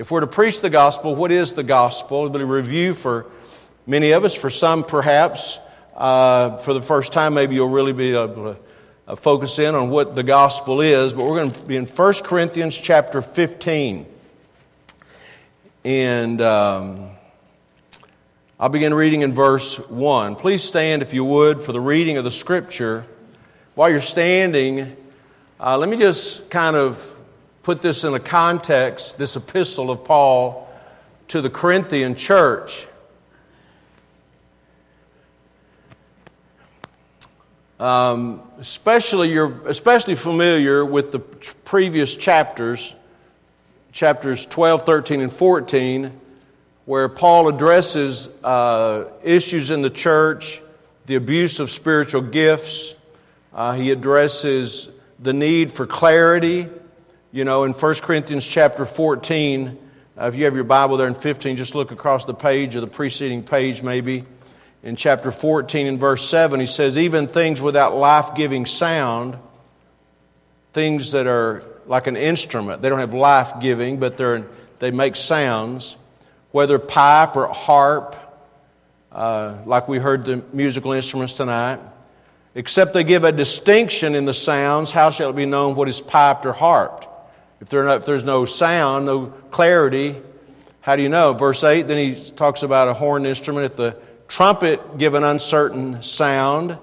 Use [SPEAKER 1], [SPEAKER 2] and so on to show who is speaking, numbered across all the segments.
[SPEAKER 1] If we're to preach the gospel, what is the gospel? It'll be a review for many of us, for some perhaps. Uh, for the first time, maybe you'll really be able to uh, focus in on what the gospel is. But we're going to be in 1 Corinthians chapter 15. And um, I'll begin reading in verse 1. Please stand, if you would, for the reading of the scripture. While you're standing, uh, let me just kind of put this in a context this epistle of Paul to the Corinthian church. Um, especially, you're especially familiar with the previous chapters, chapters 12, 13, and 14, where Paul addresses uh, issues in the church, the abuse of spiritual gifts. Uh, he addresses the need for clarity. You know, in 1 Corinthians chapter 14, uh, if you have your Bible there in 15, just look across the page or the preceding page maybe in chapter 14 and verse 7, he says, Even things without life giving sound, things that are like an instrument, they don't have life giving, but they're, they make sounds, whether pipe or harp, uh, like we heard the musical instruments tonight, except they give a distinction in the sounds, how shall it be known what is piped or harped? If, not, if there's no sound, no clarity, how do you know? Verse 8, then he talks about a horn instrument. If the trumpet give an uncertain sound.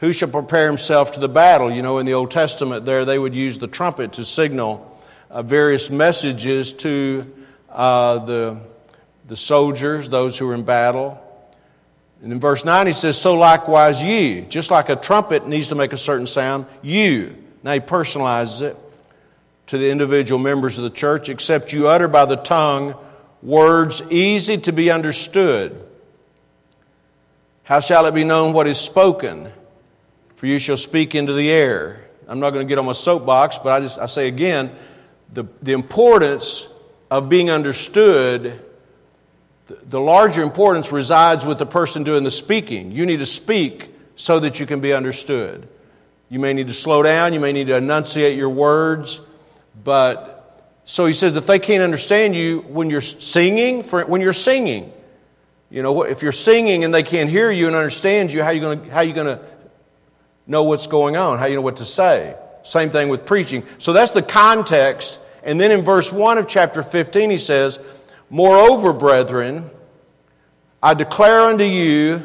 [SPEAKER 1] Who shall prepare himself to the battle? You know, in the Old Testament, there they would use the trumpet to signal uh, various messages to uh, the, the soldiers, those who were in battle. And in verse 9, he says, So likewise you, just like a trumpet needs to make a certain sound, you. Now he personalizes it to the individual members of the church, except you utter by the tongue words easy to be understood how shall it be known what is spoken? For you shall speak into the air. I'm not going to get on my soapbox, but I just I say again, the, the importance of being understood, the, the larger importance resides with the person doing the speaking. You need to speak so that you can be understood. You may need to slow down, you may need to enunciate your words, but so he says if they can't understand you when you're singing, for, when you're singing, you know, if you're singing and they can't hear you and understand you, how are you going to, how you going to know what's going on? How you know what to say? Same thing with preaching. So that's the context. And then in verse 1 of chapter 15, he says, Moreover, brethren, I declare unto you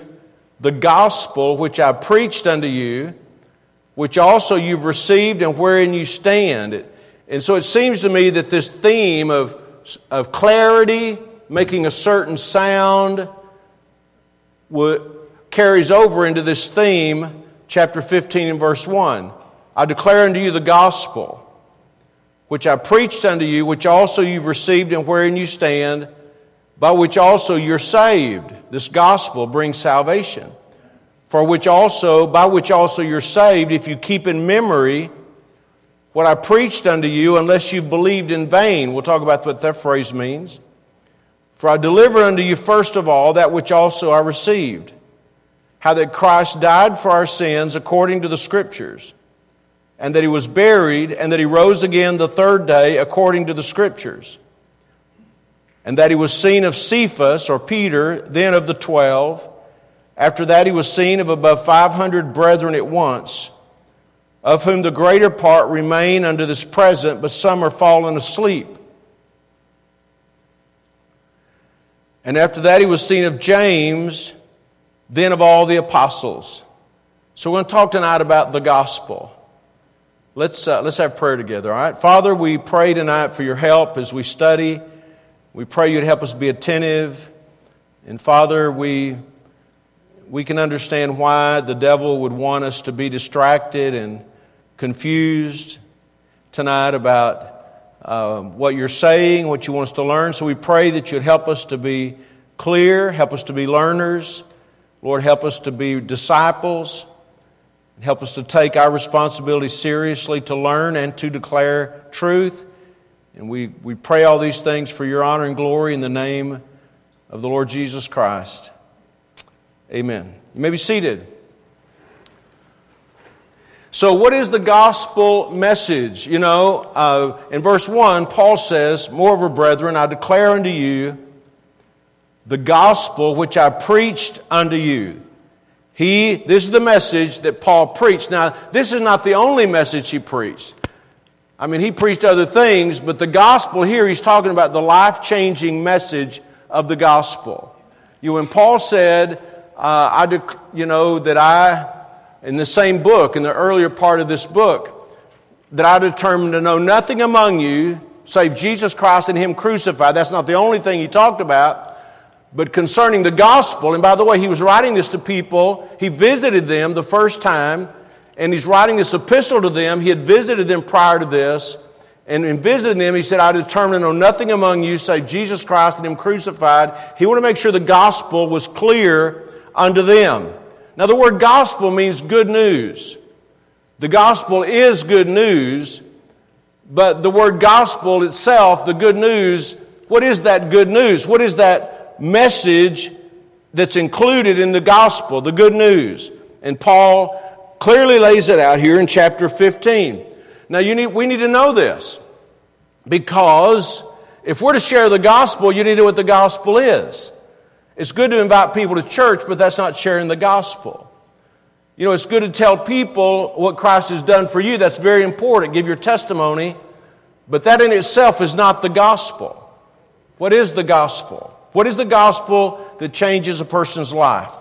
[SPEAKER 1] the gospel which I preached unto you, which also you've received and wherein you stand. And so it seems to me that this theme of, of clarity, making a certain sound carries over into this theme, chapter 15 and verse 1. I declare unto you the gospel, which I preached unto you, which also you've received and wherein you stand, by which also you're saved. This gospel brings salvation. For which also, by which also you're saved, if you keep in memory what I preached unto you, unless you've believed in vain. We'll talk about what that phrase means. For I deliver unto you first of all that which also I received how that Christ died for our sins according to the Scriptures, and that he was buried, and that he rose again the third day according to the Scriptures, and that he was seen of Cephas or Peter, then of the twelve. After that, he was seen of above 500 brethren at once, of whom the greater part remain unto this present, but some are fallen asleep. And after that, he was seen of James, then of all the apostles. So we're going to talk tonight about the gospel. Let's, uh, let's have prayer together, all right? Father, we pray tonight for your help as we study. We pray you'd help us be attentive. And Father, we, we can understand why the devil would want us to be distracted and confused tonight about uh, what you're saying, what you want us to learn. So we pray that you'd help us to be clear, help us to be learners. Lord, help us to be disciples. Help us to take our responsibility seriously to learn and to declare truth. And we, we pray all these things for your honor and glory in the name of the Lord Jesus Christ. Amen. You may be seated. So, what is the gospel message? You know, uh, in verse 1, Paul says, Moreover, brethren, I declare unto you the gospel which I preached unto you. He, this is the message that Paul preached. Now, this is not the only message he preached. I mean, he preached other things, but the gospel here, he's talking about the life changing message of the gospel. You, when Paul said, uh, I, dec- you know, that I, in the same book, in the earlier part of this book, that I determined to know nothing among you save Jesus Christ and Him crucified. That's not the only thing he talked about. But concerning the gospel, and by the way, he was writing this to people, he visited them the first time and he's writing this epistle to them. He had visited them prior to this. And in visiting them, he said, I determined to know nothing among you save Jesus Christ and Him crucified. He wanted to make sure the gospel was clear unto them. Now, the word gospel means good news. The gospel is good news, but the word gospel itself, the good news, what is that good news? What is that message that's included in the gospel, the good news? And Paul clearly lays it out here in chapter 15. Now, you need, we need to know this because if we're to share the gospel, you need to know what the gospel is. It's good to invite people to church, but that's not sharing the gospel. You know, it's good to tell people what Christ has done for you. That's very important. Give your testimony. But that in itself is not the gospel. What is the gospel? What is the gospel that changes a person's life?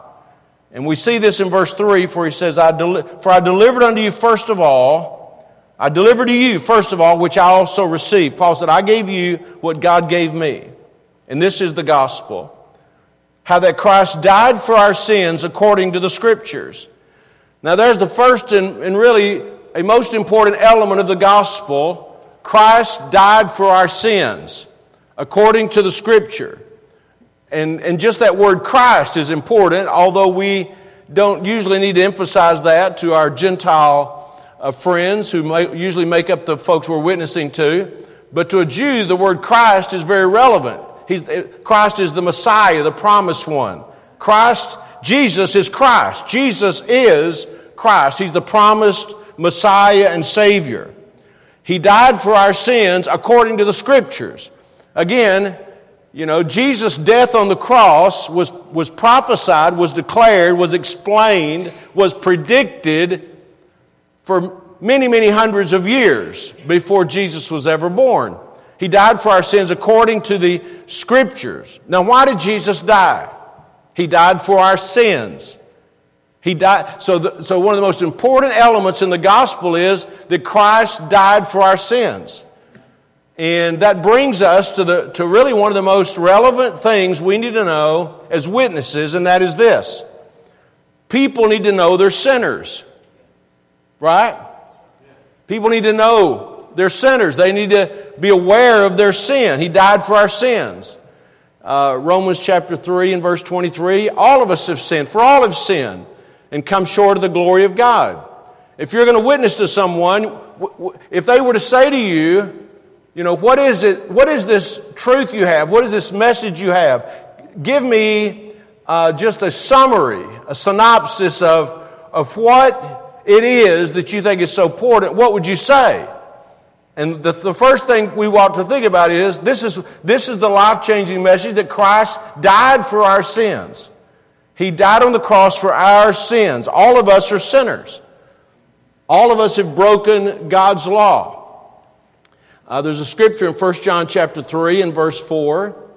[SPEAKER 1] And we see this in verse 3, for he says, I deli- For I delivered unto you first of all, I delivered to you first of all, which I also received. Paul said, I gave you what God gave me. And this is the gospel. How that Christ died for our sins according to the Scriptures. Now, there's the first and, and really a most important element of the gospel. Christ died for our sins according to the Scripture. And, and just that word Christ is important, although we don't usually need to emphasize that to our Gentile uh, friends who usually make up the folks we're witnessing to. But to a Jew, the word Christ is very relevant. He's, eh, Christ is the Messiah, the promised one. Christ, Jesus is Christ. Jesus is Christ. He's the promised Messiah and Savior. He died for our sins according to the Scriptures. Again, you know, Jesus' death on the cross was, was prophesied, was declared, was explained, was predicted for many, many hundreds of years before Jesus was ever born. He died for our sins according to the scriptures. Now, why did Jesus die? He died for our sins. He died. So, the, so one of the most important elements in the gospel is that Christ died for our sins. And that brings us to, the, to really one of the most relevant things we need to know as witnesses, and that is this people need to know they're sinners. Right? People need to know they're sinners. They need to be aware of their sin. He died for our sins. Uh, Romans chapter 3 and verse 23 all of us have sinned, for all have sinned and come short of the glory of God. If you're going to witness to someone, if they were to say to you, you know, what is it? What is this truth you have? What is this message you have? Give me uh, just a summary, a synopsis of, of what it is that you think is so important. What would you say? And the, the first thing we want to think about is this is, this is the life changing message that Christ died for our sins. He died on the cross for our sins. All of us are sinners. All of us have broken God's law. Uh, there's a scripture in 1 John chapter 3 and verse 4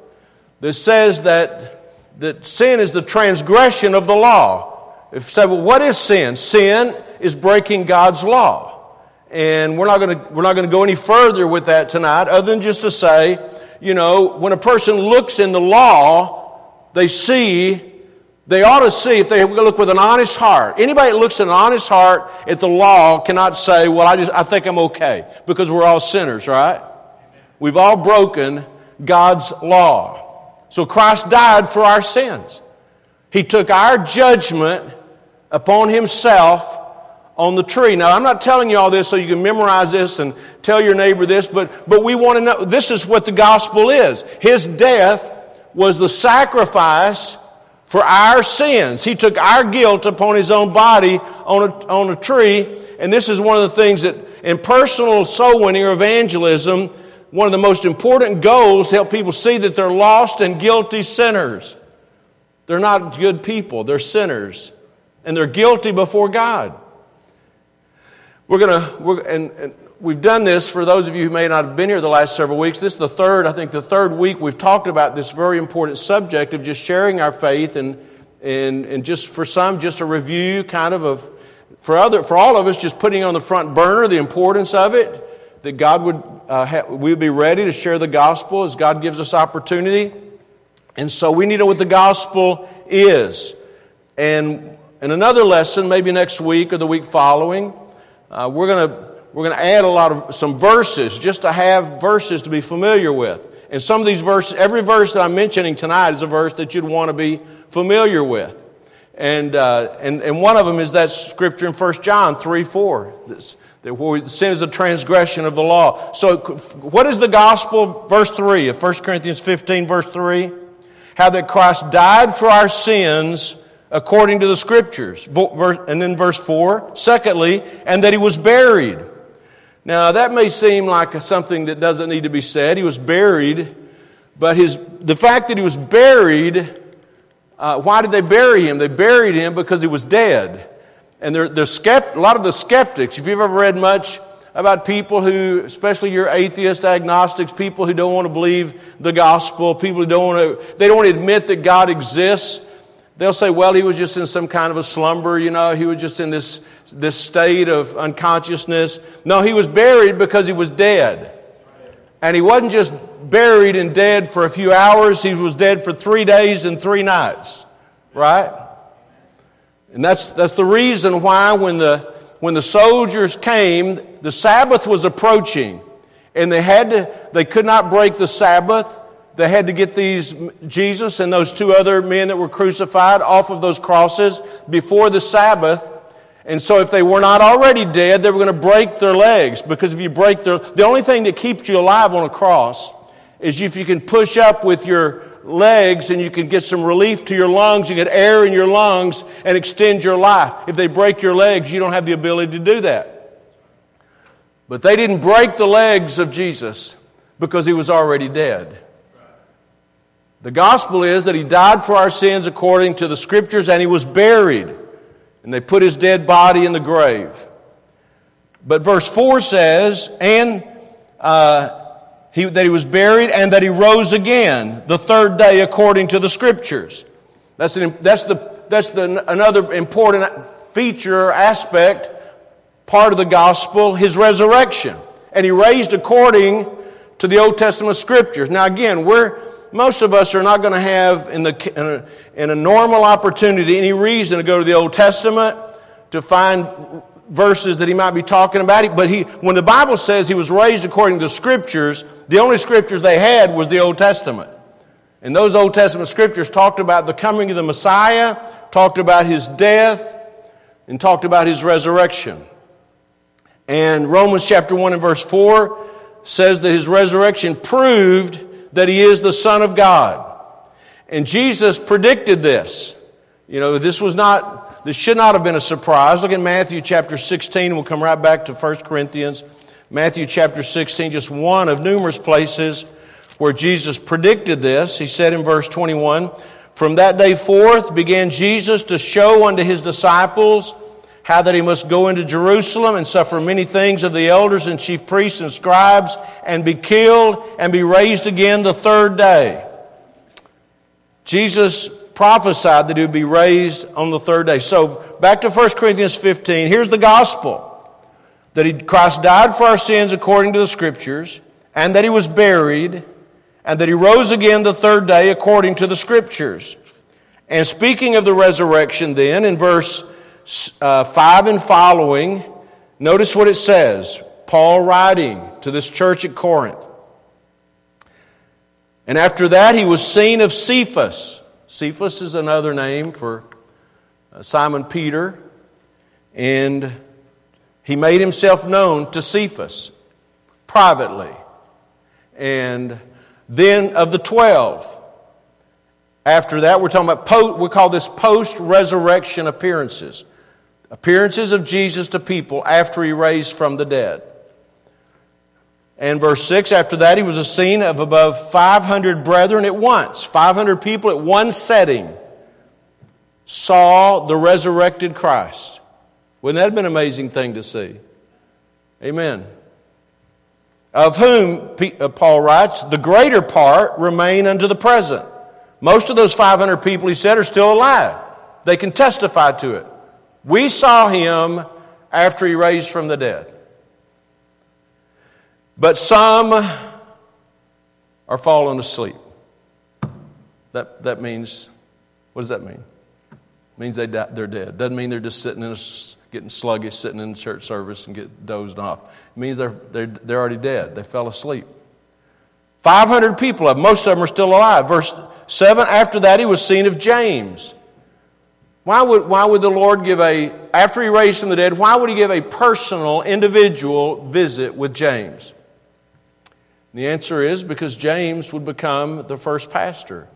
[SPEAKER 1] that says that, that sin is the transgression of the law. If you say, well, what is sin? Sin is breaking God's law. And we're not going to, we're not going to go any further with that tonight, other than just to say, you know, when a person looks in the law, they see they ought to see if they look with an honest heart. Anybody that looks in an honest heart at the law cannot say, "Well, I just I think I'm okay," because we're all sinners, right? We've all broken God's law. So Christ died for our sins. He took our judgment upon himself on the tree. Now, I'm not telling you all this so you can memorize this and tell your neighbor this, but, but we want to know this is what the gospel is. His death was the sacrifice for our sins. He took our guilt upon his own body on a, on a tree. And this is one of the things that in personal soul winning or evangelism, one of the most important goals to help people see that they're lost and guilty sinners. They're not good people, they're sinners. And they're guilty before God. We're going to, we're, and, and we've done this for those of you who may not have been here the last several weeks. This is the third, I think, the third week we've talked about this very important subject of just sharing our faith and, and, and just for some, just a review kind of of, for, other, for all of us, just putting on the front burner the importance of it, that God would, uh, ha- we would be ready to share the gospel as God gives us opportunity. And so we need to know what the gospel is. And, and another lesson, maybe next week or the week following, uh, we're going to we're going to add a lot of some verses just to have verses to be familiar with. And some of these verses, every verse that I'm mentioning tonight is a verse that you'd want to be familiar with. And, uh, and, and one of them is that scripture in 1 John 3 4. that where sin is a transgression of the law. So, what is the gospel? Verse 3 of 1 Corinthians 15, verse 3. How that Christ died for our sins according to the scriptures. And then verse 4. Secondly, and that he was buried now, that may seem like something that doesn't need to be said. He was buried, but his, the fact that he was buried, uh, why did they bury him? They buried him because he was dead. And they're, they're skept, a lot of the skeptics, if you've ever read much about people who, especially your atheist agnostics, people who don't want to believe the gospel, people who don't want to, they don't want to admit that God exists. They'll say, well, he was just in some kind of a slumber, you know, he was just in this, this state of unconsciousness. No, he was buried because he was dead. And he wasn't just buried and dead for a few hours, he was dead for three days and three nights, right? And that's, that's the reason why when the, when the soldiers came, the Sabbath was approaching, and they, had to, they could not break the Sabbath they had to get these Jesus and those two other men that were crucified off of those crosses before the Sabbath. And so if they were not already dead, they were going to break their legs because if you break their the only thing that keeps you alive on a cross is if you can push up with your legs and you can get some relief to your lungs, you get air in your lungs and extend your life. If they break your legs, you don't have the ability to do that. But they didn't break the legs of Jesus because he was already dead. The gospel is that he died for our sins according to the scriptures and he was buried. And they put his dead body in the grave. But verse 4 says, and uh, he, that he was buried and that he rose again the third day according to the scriptures. That's, an, that's, the, that's the, another important feature aspect, part of the gospel, his resurrection. And he raised according to the Old Testament scriptures. Now, again, we're most of us are not going to have, in, the, in, a, in a normal opportunity, any reason to go to the Old Testament to find verses that he might be talking about. But he, when the Bible says he was raised according to the Scriptures, the only Scriptures they had was the Old Testament. And those Old Testament Scriptures talked about the coming of the Messiah, talked about his death, and talked about his resurrection. And Romans chapter 1 and verse 4 says that his resurrection proved that he is the Son of God. And Jesus predicted this. You know, this was not, this should not have been a surprise. Look at Matthew chapter 16. We'll come right back to 1 Corinthians. Matthew chapter 16, just one of numerous places where Jesus predicted this. He said in verse 21, From that day forth began Jesus to show unto his disciples how that he must go into Jerusalem and suffer many things of the elders and chief priests and scribes and be killed and be raised again the third day. Jesus prophesied that he would be raised on the third day. So back to 1 Corinthians 15. Here's the gospel that he, Christ died for our sins according to the scriptures and that he was buried and that he rose again the third day according to the scriptures. And speaking of the resurrection then in verse uh, 5 and following, notice what it says. Paul writing to this church at Corinth. And after that, he was seen of Cephas. Cephas is another name for uh, Simon Peter. And he made himself known to Cephas privately. And then of the twelve. After that, we're talking about, po- we call this post resurrection appearances. Appearances of Jesus to people after he raised from the dead. And verse 6, after that, he was a seen of above 500 brethren at once. 500 people at one setting saw the resurrected Christ. Wouldn't that have been an amazing thing to see? Amen. Of whom, uh, Paul writes, the greater part remain unto the present. Most of those 500 people, he said, are still alive. They can testify to it. We saw him after he raised from the dead. But some are falling asleep. That, that means, what does that mean? It means they they're dead. Doesn't mean they're just sitting in a, getting sluggish, sitting in church service and get dozed off. It means they're, they're, they're already dead. They fell asleep. 500 people, most of them are still alive. Verse 7 After that, he was seen of James. Why would, why would the Lord give a, after he raised from the dead, why would he give a personal, individual visit with James? the answer is because James would become the first pastor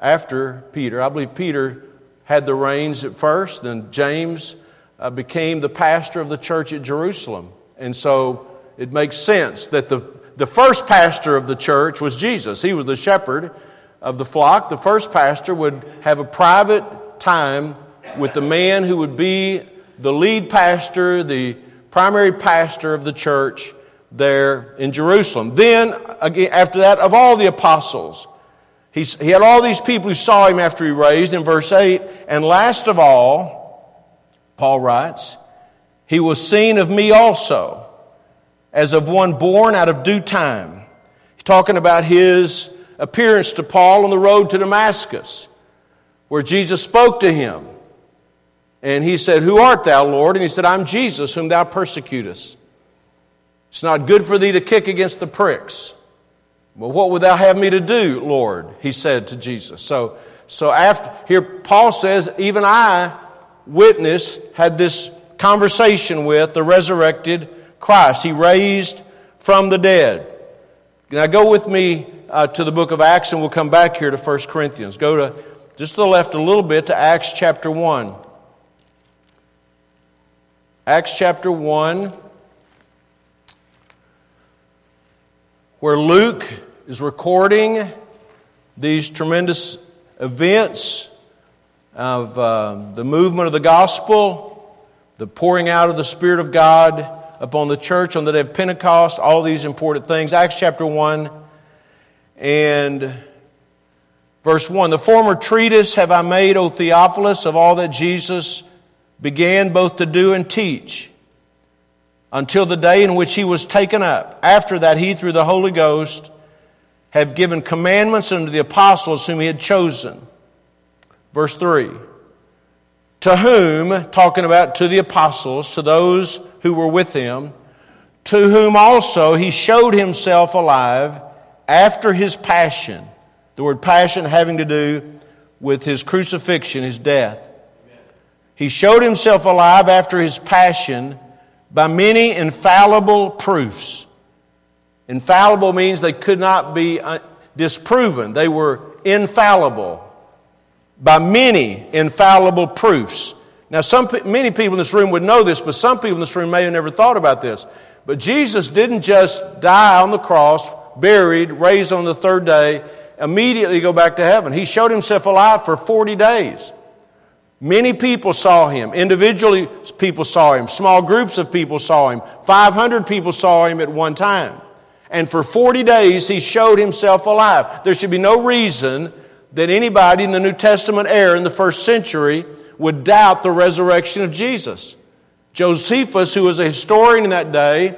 [SPEAKER 1] after Peter. I believe Peter had the reins at first, then James uh, became the pastor of the church at Jerusalem. And so it makes sense that the, the first pastor of the church was Jesus. He was the shepherd of the flock. The first pastor would have a private time with the man who would be the lead pastor, the primary pastor of the church there in Jerusalem. Then, again, after that, of all the apostles, he had all these people who saw him after he raised in verse 8. And last of all, Paul writes, He was seen of me also, as of one born out of due time. He's talking about his appearance to Paul on the road to Damascus, where Jesus spoke to him. And he said, Who art thou, Lord? And he said, I'm Jesus, whom thou persecutest. It's not good for thee to kick against the pricks. Well, what would thou have me to do, Lord? He said to Jesus. So, so after here, Paul says, even I witnessed, had this conversation with the resurrected Christ. He raised from the dead. Now go with me uh, to the book of Acts and we'll come back here to 1 Corinthians. Go to just to the left a little bit to Acts chapter 1. Acts chapter 1. where Luke is recording these tremendous events of uh, the movement of the gospel, the pouring out of the Spirit of God upon the church on the day of Pentecost, all these important things. Acts chapter 1 and verse 1. The former treatise have I made, O Theophilus, of all that Jesus began both to do and teach until the day in which he was taken up. After that, he, through the Holy Ghost, have given commandments unto the apostles whom he had chosen. Verse 3 To whom, talking about to the apostles, to those who were with him, to whom also he showed himself alive after his passion. The word passion having to do with his crucifixion, his death. He showed himself alive after his passion by many infallible proofs. Infallible means they could not be uh, disproven, they were infallible. By many infallible proofs. Now, some, many people in this room would know this, but some people in this room may have never thought about this. But Jesus didn't just die on the cross, buried, raised on the third day, immediately go back to heaven. He showed himself alive for 40 days. Many people saw him. Individually, people saw him. Small groups of people saw him. 500 people saw him at one time. And for 40 days, he showed himself alive. There should be no reason that anybody in the New Testament era in the first century would doubt the resurrection of Jesus. Josephus, who was a historian in that day,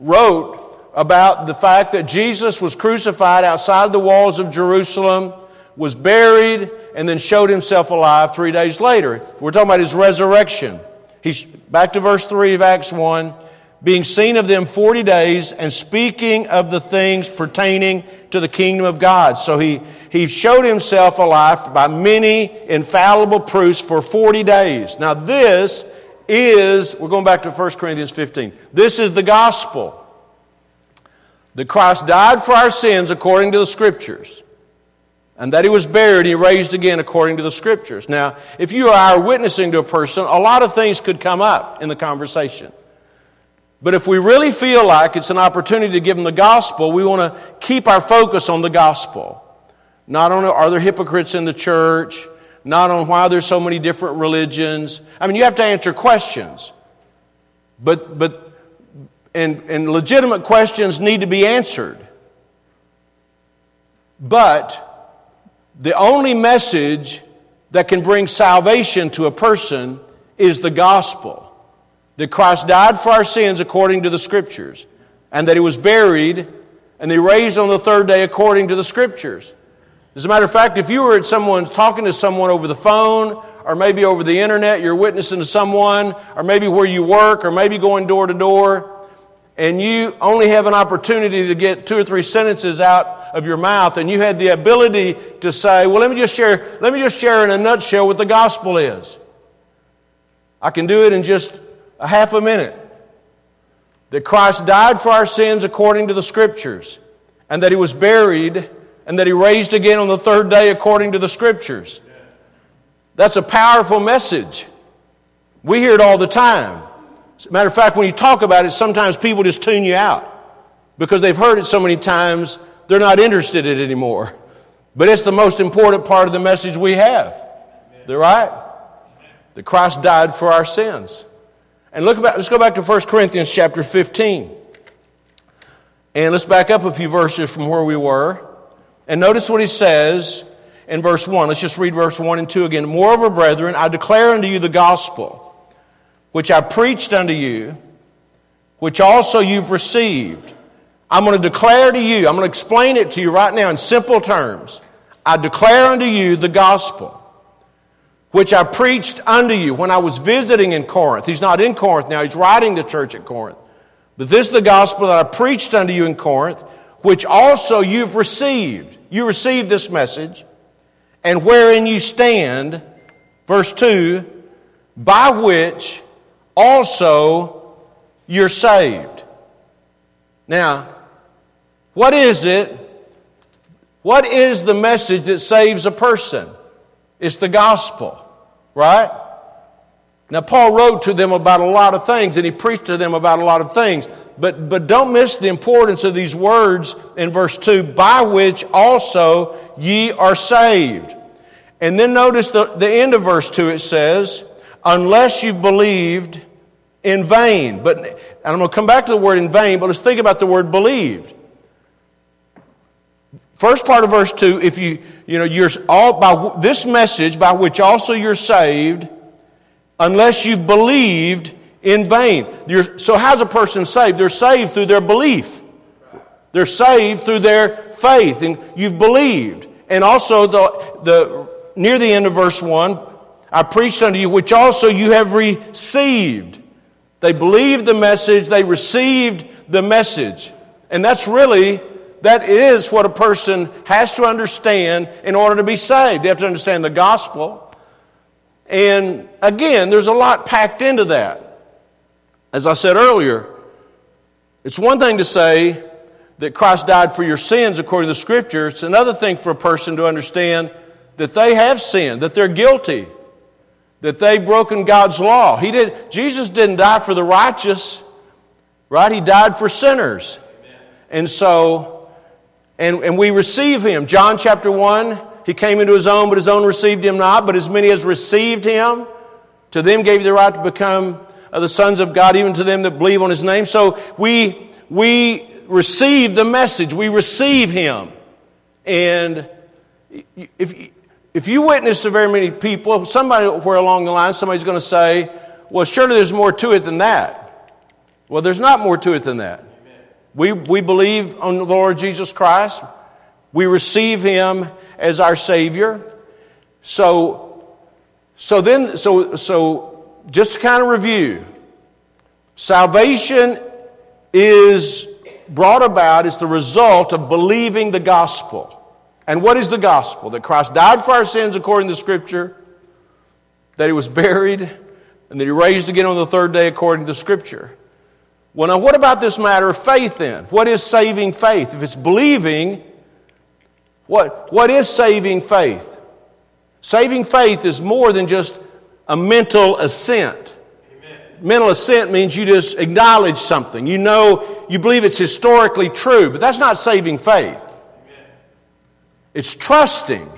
[SPEAKER 1] wrote about the fact that Jesus was crucified outside the walls of Jerusalem, was buried, and then showed himself alive three days later. We're talking about his resurrection. He's back to verse 3 of Acts 1 being seen of them 40 days and speaking of the things pertaining to the kingdom of God. So he, he showed himself alive by many infallible proofs for 40 days. Now, this is, we're going back to 1 Corinthians 15. This is the gospel. That Christ died for our sins according to the scriptures and that he was buried and he raised again according to the scriptures. Now, if you are witnessing to a person, a lot of things could come up in the conversation. But if we really feel like it's an opportunity to give them the gospel, we want to keep our focus on the gospel. Not on are there hypocrites in the church, not on why there's so many different religions. I mean, you have to answer questions. But, but and, and legitimate questions need to be answered. But the only message that can bring salvation to a person is the gospel. That Christ died for our sins according to the scriptures, and that he was buried, and he raised on the third day according to the scriptures. As a matter of fact, if you were at someone talking to someone over the phone, or maybe over the internet, you're witnessing to someone, or maybe where you work, or maybe going door to door, and you only have an opportunity to get two or three sentences out of your mouth, and you had the ability to say, Well, let me just share, let me just share in a nutshell what the gospel is. I can do it in just a half a minute. That Christ died for our sins according to the scriptures, and that he was buried, and that he raised again on the third day according to the scriptures. That's a powerful message. We hear it all the time. Matter of fact, when you talk about it, sometimes people just tune you out because they've heard it so many times, they're not interested in it anymore. But it's the most important part of the message we have. They're right? That Christ died for our sins. And look about, let's go back to 1 Corinthians chapter 15. And let's back up a few verses from where we were. And notice what he says in verse 1. Let's just read verse 1 and 2 again. Moreover, brethren, I declare unto you the gospel which I preached unto you, which also you've received. I'm going to declare to you, I'm going to explain it to you right now in simple terms. I declare unto you the gospel, which I preached unto you when I was visiting in Corinth. He's not in Corinth now, he's writing the church at Corinth. But this is the gospel that I preached unto you in Corinth, which also you've received. You received this message, and wherein you stand, verse 2, by which also you're saved. Now, what is it? What is the message that saves a person? It's the gospel, right? Now, Paul wrote to them about a lot of things and he preached to them about a lot of things. But, but don't miss the importance of these words in verse 2 by which also ye are saved. And then notice the, the end of verse 2 it says, unless you've believed in vain. But, and I'm going to come back to the word in vain, but let's think about the word believed. First part of verse 2, if you, you know, you're all, by this message by which also you're saved, unless you've believed in vain. You're, so how's a person saved? They're saved through their belief. They're saved through their faith, and you've believed. And also, the, the, near the end of verse 1, I preached unto you, which also you have received. They believed the message, they received the message. And that's really, that is what a person has to understand in order to be saved. They have to understand the gospel. And again, there's a lot packed into that. As I said earlier, it's one thing to say that Christ died for your sins according to the scripture. It's another thing for a person to understand that they have sinned, that they're guilty that they've broken God's law. He did, Jesus didn't die for the righteous, right? He died for sinners. And so, and, and we receive him. John chapter 1, he came into his own, but his own received him not. But as many as received him, to them gave the right to become the sons of God, even to them that believe on his name. So we, we receive the message, we receive him. And if, if you witness to very many people, somebody where along the line, somebody's going to say, well, surely there's more to it than that. Well, there's not more to it than that. We, we believe on the Lord Jesus Christ. We receive Him as our Savior. So, so then, so, so just to kind of review, salvation is brought about as the result of believing the gospel. And what is the gospel? That Christ died for our sins according to Scripture, that he was buried, and that he raised again on the third day according to Scripture. Well, now, what about this matter of faith then? What is saving faith? If it's believing, What, what is saving faith? Saving faith is more than just a mental assent. Amen. Mental assent means you just acknowledge something. You know, you believe it's historically true, but that's not saving faith. It's trusting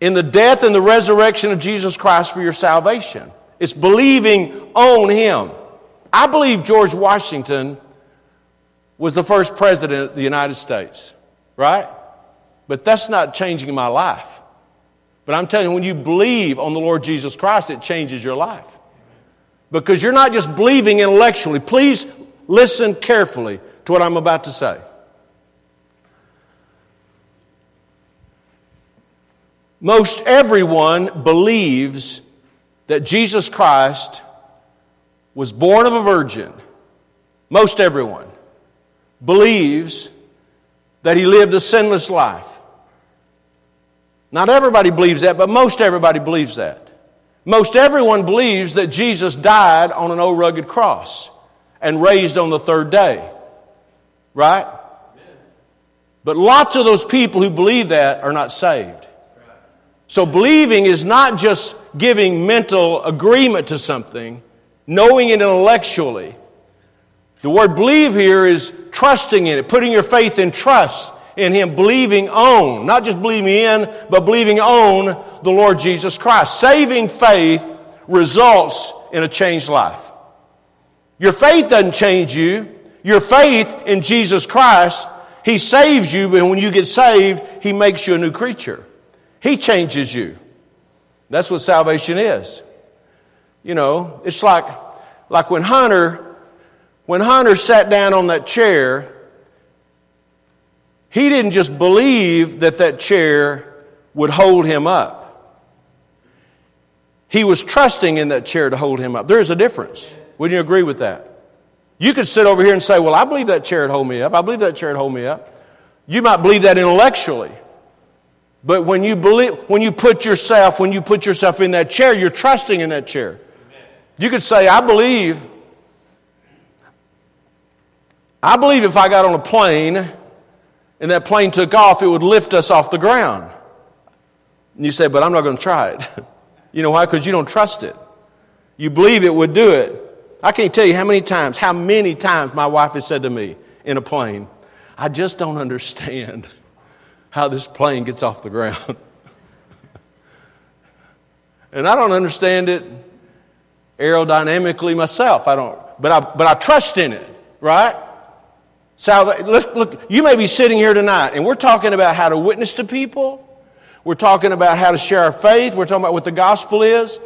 [SPEAKER 1] in the death and the resurrection of Jesus Christ for your salvation. It's believing on Him. I believe George Washington was the first president of the United States, right? But that's not changing my life. But I'm telling you, when you believe on the Lord Jesus Christ, it changes your life. Because you're not just believing intellectually. Please listen carefully to what I'm about to say. Most everyone believes that Jesus Christ was born of a virgin. Most everyone believes that he lived a sinless life. Not everybody believes that, but most everybody believes that. Most everyone believes that Jesus died on an old rugged cross and raised on the third day. Right? But lots of those people who believe that are not saved. So believing is not just giving mental agreement to something, knowing it intellectually. The word believe here is trusting in it, putting your faith in trust in Him, believing on, not just believing in, but believing on the Lord Jesus Christ. Saving faith results in a changed life. Your faith doesn't change you. Your faith in Jesus Christ, He saves you, but when you get saved, He makes you a new creature. He changes you. That's what salvation is. You know, it's like, like when Hunter, when Hunter sat down on that chair, he didn't just believe that that chair would hold him up. He was trusting in that chair to hold him up. There's a difference. Wouldn't you agree with that? You could sit over here and say, Well, I believe that chair would hold me up. I believe that chair would hold me up. You might believe that intellectually. But when you believe, when you put yourself, when you put yourself in that chair, you're trusting in that chair. You could say, I believe, I believe if I got on a plane and that plane took off, it would lift us off the ground. And you say, but I'm not going to try it. you know why? Because you don't trust it. You believe it would do it. I can't tell you how many times, how many times my wife has said to me in a plane, I just don't understand how this plane gets off the ground. and I don't understand it aerodynamically myself. I don't, but I, but I trust in it, right? So look, look, you may be sitting here tonight and we're talking about how to witness to people. We're talking about how to share our faith. We're talking about what the gospel is.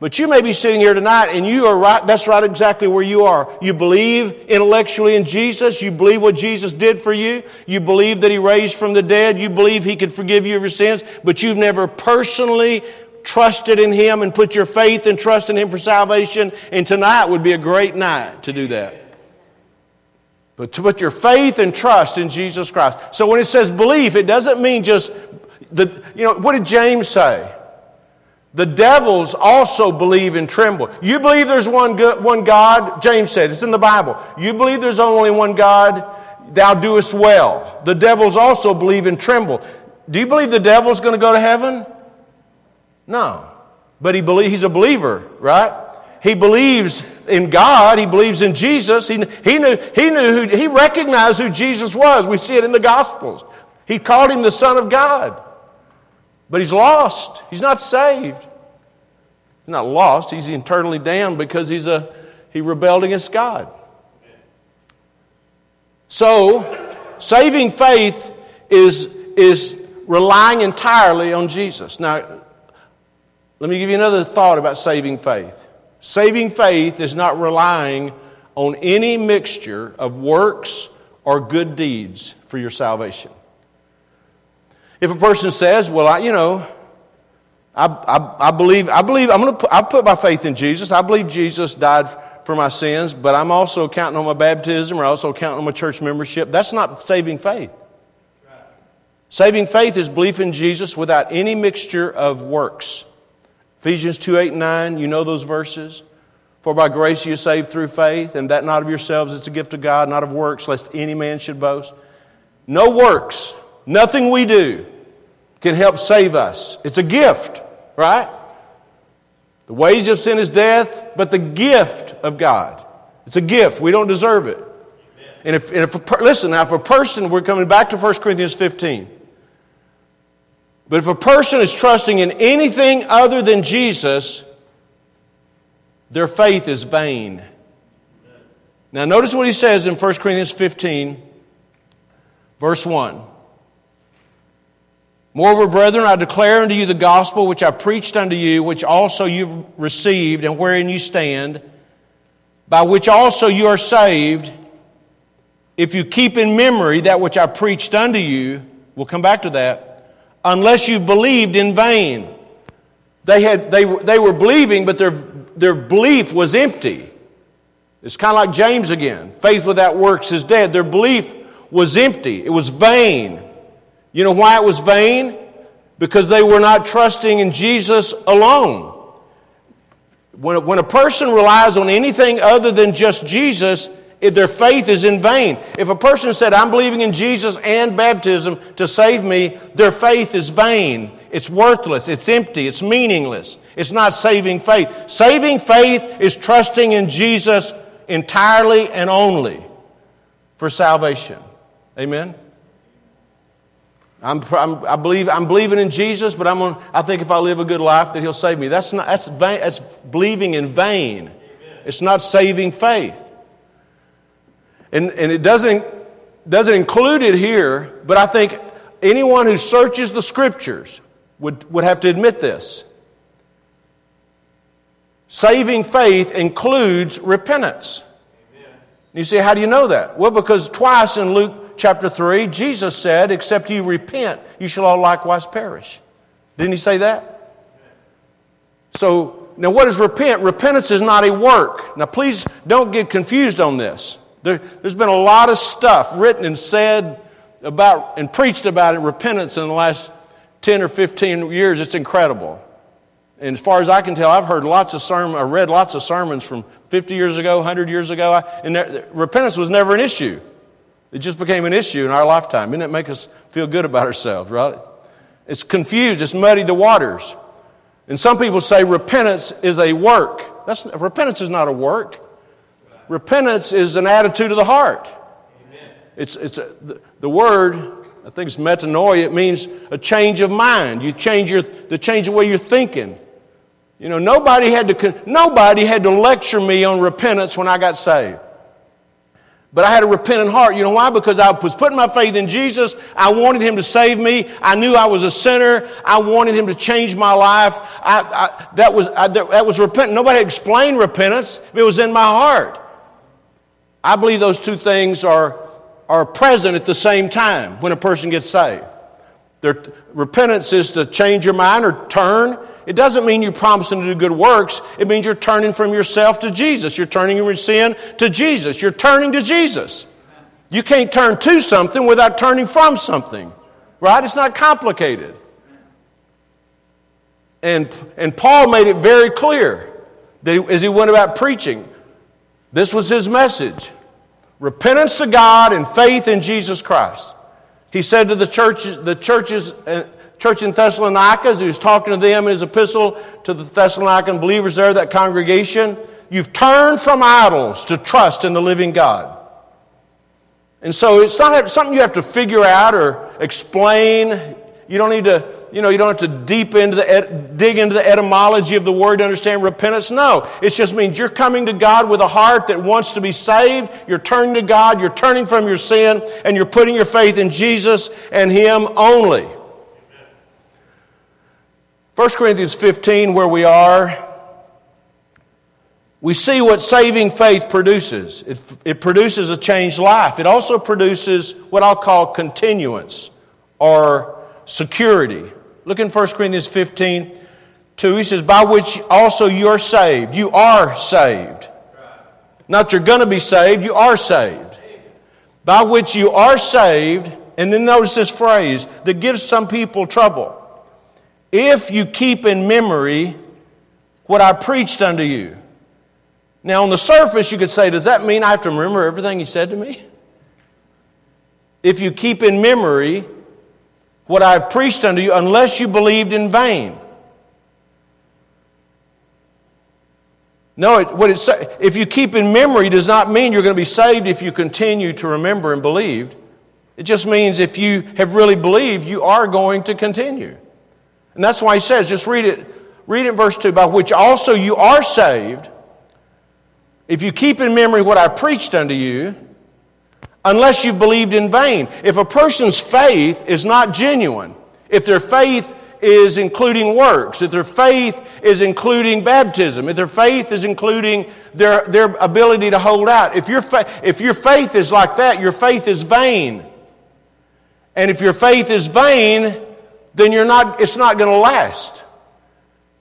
[SPEAKER 1] But you may be sitting here tonight and you are right, that's right exactly where you are. You believe intellectually in Jesus. You believe what Jesus did for you. You believe that He raised from the dead. You believe He could forgive you of your sins, but you've never personally trusted in Him and put your faith and trust in Him for salvation. And tonight would be a great night to do that. But to put your faith and trust in Jesus Christ. So when it says belief, it doesn't mean just the, you know, what did James say? The devils also believe and tremble. You believe there's one, one God? James said, it's in the Bible. You believe there's only one God? Thou doest well. The devils also believe and tremble. Do you believe the devil's going to go to heaven? No. But he believe, he's a believer, right? He believes in God. He believes in Jesus. He, he knew, he knew who, he recognized who Jesus was. We see it in the Gospels. He called him the Son of God. But he's lost. He's not saved. He's not lost. He's internally damned because he's a, he rebelled against God. So, saving faith is, is relying entirely on Jesus. Now, let me give you another thought about saving faith. Saving faith is not relying on any mixture of works or good deeds for your salvation. If a person says, well, I, you know, I, I, I believe, I believe, I'm going to put, I put my faith in Jesus. I believe Jesus died for my sins, but I'm also counting on my baptism or also counting on my church membership. That's not saving faith. Saving faith is belief in Jesus without any mixture of works. Ephesians 2 8 and 9, you know those verses. For by grace you are saved through faith, and that not of yourselves, it's a gift of God, not of works, lest any man should boast. No works Nothing we do can help save us. It's a gift, right? The wage of sin is death, but the gift of God. It's a gift. We don't deserve it. And if, and if a, listen, now, if a person, we're coming back to 1 Corinthians 15. But if a person is trusting in anything other than Jesus, their faith is vain. Now, notice what he says in 1 Corinthians 15, verse 1. Moreover, brethren, I declare unto you the gospel which I preached unto you, which also you've received, and wherein you stand, by which also you are saved, if you keep in memory that which I preached unto you. We'll come back to that. Unless you believed in vain. They, had, they, they were believing, but their, their belief was empty. It's kind of like James again. Faith without works is dead. Their belief was empty, it was vain. You know why it was vain? Because they were not trusting in Jesus alone. When, when a person relies on anything other than just Jesus, it, their faith is in vain. If a person said, I'm believing in Jesus and baptism to save me, their faith is vain. It's worthless. It's empty. It's meaningless. It's not saving faith. Saving faith is trusting in Jesus entirely and only for salvation. Amen? I'm, I'm, i believe, I'm believing in Jesus, but I'm on, I think if I live a good life that He'll save me. That's, not, that's, vain, that's believing in vain. Amen. It's not saving faith. And, and it doesn't, doesn't include it here, but I think anyone who searches the Scriptures would, would have to admit this. Saving faith includes repentance. Amen. You say, how do you know that? Well, because twice in Luke chapter 3, Jesus said, Except you repent, you shall all likewise perish. Didn't he say that? So, now what is repent? Repentance is not a work. Now, please don't get confused on this. There, has been a lot of stuff written and said about and preached about it, repentance in the last 10 or 15 years. It's incredible. And as far as I can tell, I've heard lots of sermons, I read lots of sermons from 50 years ago, 100 years ago, and there, repentance was never an issue. It just became an issue in our lifetime. Didn't it make us feel good about ourselves, right? It's confused, it's muddied the waters. And some people say repentance is a work. That's, repentance is not a work. Repentance is an attitude of the heart. Amen. It's, it's a, the, the, word, I think it's metanoia, it means a change of mind. You change your, the change the way you're thinking. You know, nobody had to, nobody had to lecture me on repentance when I got saved. But I had a repentant heart. You know why? Because I was putting my faith in Jesus. I wanted Him to save me. I knew I was a sinner. I wanted Him to change my life. I, I, that, was, I, that was repentance. Nobody explained repentance. It was in my heart. I believe those two things are, are present at the same time when a person gets saved. Their, repentance is to change your mind or turn. It doesn't mean you're promising to do good works. It means you're turning from yourself to Jesus. You're turning from sin to Jesus. You're turning to Jesus. You can't turn to something without turning from something, right? It's not complicated. And, and Paul made it very clear that he, as he went about preaching, this was his message repentance to God and faith in Jesus Christ. He said to the churches, the churches, uh, church in Thessalonica, as he was talking to them in his epistle to the Thessalonican believers there, that congregation, you've turned from idols to trust in the living God. And so it's not something you have to figure out or explain. You don't need to, you know, you don't have to deep into the, dig into the etymology of the word to understand repentance. No, it just means you're coming to God with a heart that wants to be saved. You're turning to God. You're turning from your sin and you're putting your faith in Jesus and Him only. 1 Corinthians 15, where we are, we see what saving faith produces. It, it produces a changed life. It also produces what I'll call continuance or security. Look in 1 Corinthians 15, 2. He says, By which also you're saved. You are saved. Not you're going to be saved, you are saved. By which you are saved, and then notice this phrase that gives some people trouble. If you keep in memory what I preached unto you. Now, on the surface, you could say, Does that mean I have to remember everything he said to me? If you keep in memory what I have preached unto you unless you believed in vain. No, it, what it say, if you keep in memory does not mean you're going to be saved if you continue to remember and believed. It just means if you have really believed, you are going to continue. And that's why he says, just read it, read it in verse 2, by which also you are saved, if you keep in memory what I preached unto you, unless you believed in vain. If a person's faith is not genuine, if their faith is including works, if their faith is including baptism, if their faith is including their, their ability to hold out, if your, fa- if your faith is like that, your faith is vain. And if your faith is vain, then you're not, it's not going to last.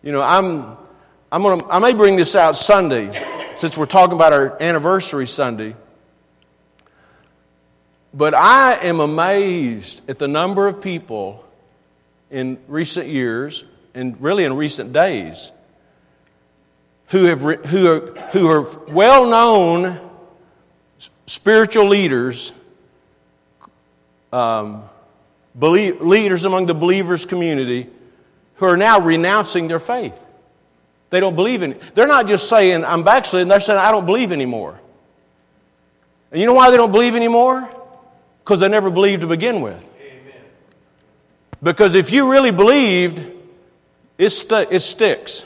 [SPEAKER 1] You know, I'm, I'm gonna, I may bring this out Sunday, since we're talking about our anniversary Sunday. But I am amazed at the number of people in recent years, and really in recent days, who, have, who, are, who are well known spiritual leaders, um, believe, leaders among the believers' community, who are now renouncing their faith. They don't believe in it. They're not just saying, I'm backsliding, they're saying, I don't believe anymore. And you know why they don't believe anymore? Because they never believed to begin with. Amen. Because if you really believed, it, st- it sticks.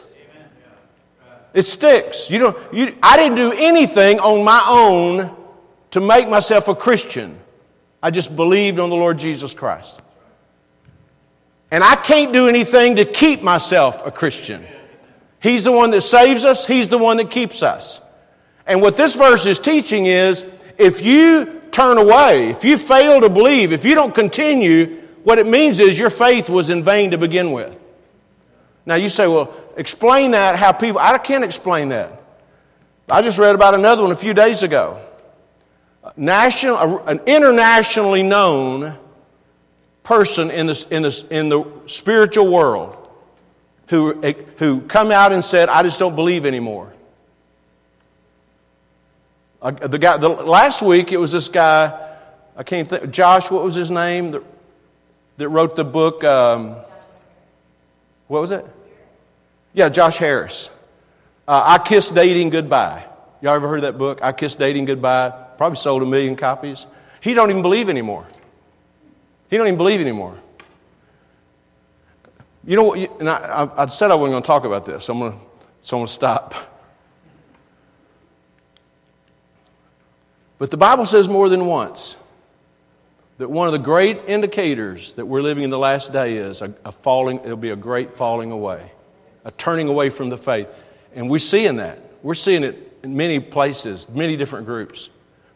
[SPEAKER 1] It sticks. You don't, you, I didn't do anything on my own to make myself a Christian. I just believed on the Lord Jesus Christ. And I can't do anything to keep myself a Christian. He's the one that saves us, He's the one that keeps us. And what this verse is teaching is if you turn away, if you fail to believe, if you don't continue, what it means is your faith was in vain to begin with. Now you say, well, explain that, how people, I can't explain that. I just read about another one a few days ago. National, an internationally known person in, this, in, this, in the spiritual world who, who come out and said, I just don't believe anymore. Uh, the guy, the, last week it was this guy, I can't think, Josh, what was his name? The, that wrote the book. Um, what was it? Yeah, Josh Harris. Uh, I Kissed Dating Goodbye. Y'all ever heard that book? I Kissed Dating Goodbye. Probably sold a million copies. He don't even believe anymore. He don't even believe anymore. You know what? And I, I, I said I wasn't going to talk about this. So I'm going to, so I'm going to stop. But the Bible says more than once that one of the great indicators that we're living in the last day is a, a, falling, it'll be a great falling away, a turning away from the faith. And we're seeing that. We're seeing it in many places, many different groups.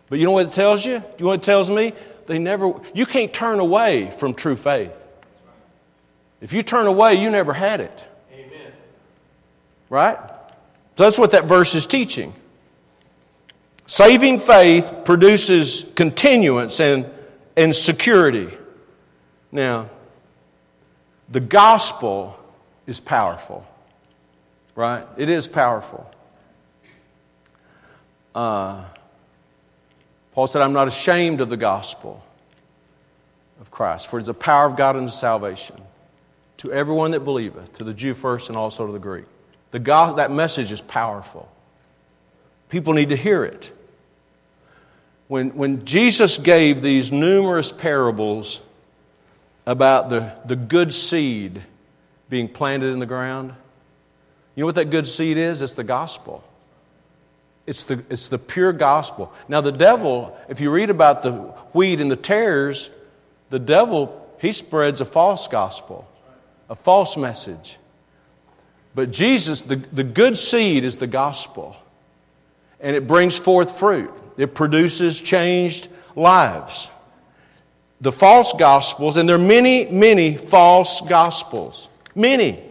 [SPEAKER 1] But you know what it tells you? Do you know what it tells me? They never, you can't turn away from true faith. If you turn away, you never had it. Amen. Right? So that's what that verse is teaching. Saving faith produces continuance and and security. Now, the gospel is powerful, right? It is powerful. Uh, Paul said, I'm not ashamed of the gospel of Christ, for it is the power of God unto salvation to everyone that believeth, to the Jew first and also to the Greek. The gospel, that message is powerful. People need to hear it. When, when Jesus gave these numerous parables about the, the good seed being planted in the ground, you know what that good seed is? It's the gospel. It's the, it's the pure gospel. Now, the devil, if you read about the wheat and the tares, the devil, he spreads a false gospel, a false message. But Jesus, the, the good seed is the gospel, and it brings forth fruit. It produces changed lives. The false gospels, and there are many, many false gospels. Many.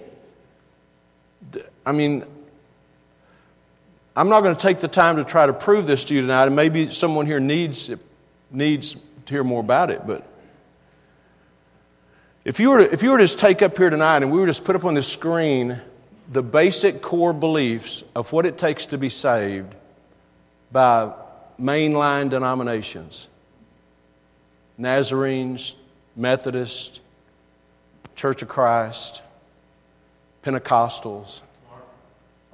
[SPEAKER 1] I mean, I'm not going to take the time to try to prove this to you tonight, and maybe someone here needs, needs to hear more about it, but if you, were to, if you were to just take up here tonight and we were just put up on the screen the basic core beliefs of what it takes to be saved by mainline denominations. Nazarenes, Methodists, Church of Christ, Pentecostals,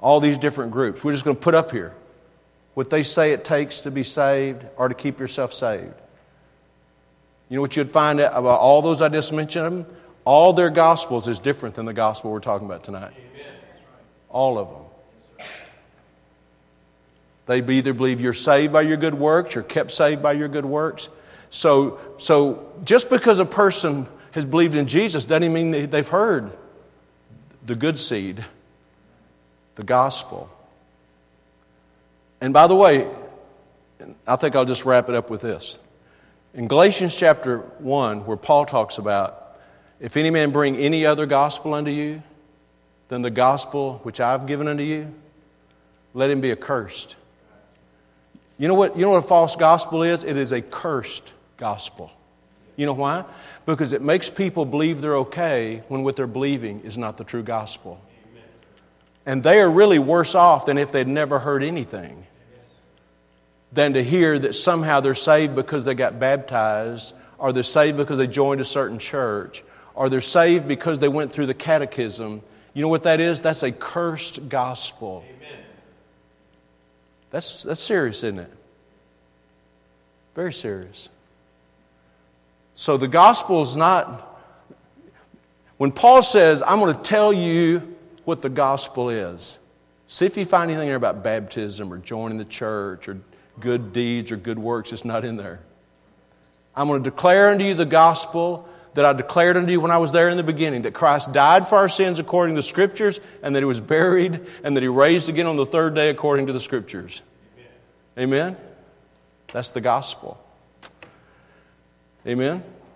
[SPEAKER 1] all these different groups. We're just going to put up here what they say it takes to be saved or to keep yourself saved. You know what you'd find out about all those I just mentioned? All their gospels is different than the gospel we're talking about tonight. All of them. They either believe you're saved by your good works, you're kept saved by your good works. So, so just because a person has believed in Jesus doesn't mean they've heard the good seed, the gospel. And by the way, I think I'll just wrap it up with this. In Galatians chapter 1, where Paul talks about, if any man bring any other gospel unto you than the gospel which I've given unto you, let him be accursed. You know what, you know what a false gospel is? It is a cursed gospel. You know why? Because it makes people believe they're okay when what they're believing is not the true gospel. And they are really worse off than if they'd never heard anything than to hear that somehow they're saved because they got baptized, or they're saved because they joined a certain church, or they're saved because they went through the catechism. You know what that is? That's a cursed gospel. Amen. That's, that's serious, isn't it? Very serious. So the gospel is not. When Paul says, I'm going to tell you what the gospel is, see if you find anything there about baptism or joining the church or good deeds or good works. It's not in there. I'm going to declare unto you the gospel that I declared unto you when I was there in the beginning that Christ died for our sins according to the Scriptures, and that He was buried, and that He raised again on the third day according to the Scriptures. Amen? Amen? That's the gospel. Amen?